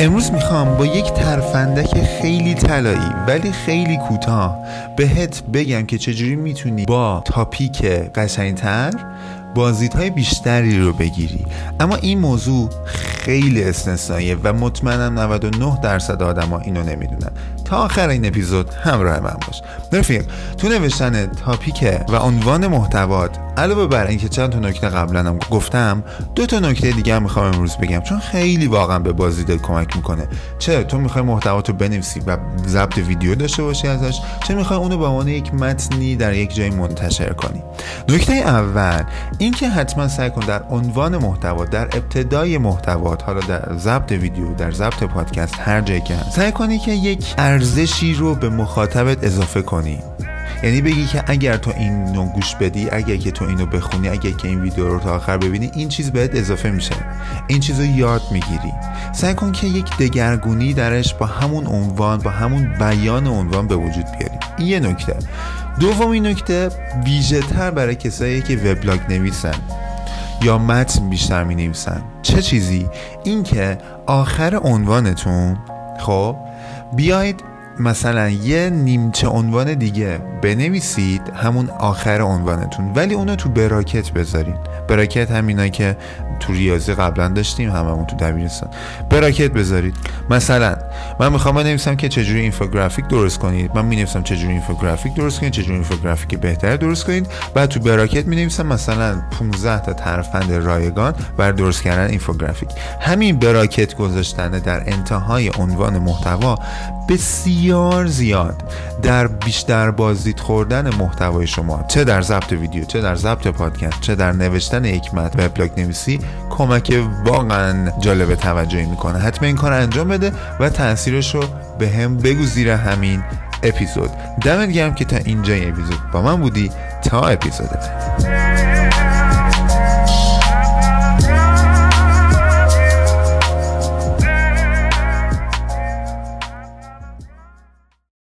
امروز می‌خوام با یک ترفندک خیلی طلایی ولی خیلی کوتاه بهت بگم که چجوری می‌تونی با تاپیک قشنگتر بازدیدهای بیشتری رو بگیری. اما این موضوع خیلی استثنائیه و مطمئنم 99 درصد آدما اینو نمی‌دونن. تا آخر این اپیزود همراه من باش. رفیق تو نوشتن تاپیک و عنوان محتوات علاوه بر اینکه چند تا نکته قبلا هم گفتم دو تا نکته دیگه هم می‌خوام امروز بگم چون خیلی واقعا به بازدید کمک می‌کنه. چه تو می‌خوای محتوات رو بنویسی و ضبط ویدیو داشته باشی ازش چه می‌خوای اونو به عنوان یک متنی در یک جای منتشر کنی. نکته اول اینکه حتما سعی کن در عنوان محتوا در ابتدای محتوات حالا در ضبط ویدیو در ضبط پادکست هر جایی که سعی کنی که یک ارزشی رو به مخاطبت اضافه کنی. یعنی بگی که اگر تو اینو گوش بدی اگر که تو اینو بخونی اگر که این ویدیو رو تا آخر ببینی این چیز بهت اضافه میشه. این چیز رو یاد می‌گیری. سعی کن که یک دگرگونی درش با همون عنوان با همون بیان عنوان به وجود بیاری. این یه نکته. دومین نکته ویژه تر برای کسایی که وبلاگ نویسن یا متن بیشتر می نویسن چه چیزی؟ اینکه آخر عنوانتون خب بیاید مثلا یه نیمچه عنوان دیگه. بنویسید همون آخر عنوانتون ولی اونو تو براکت بذارید. براکت همینا که تو ریاضی قبلا داشتیم هممون تو دبیرستان. براکت بذارید. مثلا من می‌خوام بنویسم که چجوری اینفوگرافیک درست کنید. من می‌نویسم چجوری اینفوگرافیک درست کنید چجوری اینفوگرافیک بهتر درست کنید. بعد تو براکت می‌نویسم مثلا 15 تا ترفند رایگان بر درست کردن اینفوگرافیک. همین براکت گذاشتن در انتهای عنوان محتوا بسیار زیاد. در بیشتر بازدید خوردن محتوای شما. چه در ضبط ویدیو چه در ضبط پادکست چه در نوشتن یک متن وبلاگ نویسی کمک واقعا جالب توجهی می‌کنه. حتما این کار انجام بده و تاثیرش رو به هم بگو زیر همین اپیزود. دمت گرم که تا اینجا اپیزود با من بودی. تا اپیزود بعد.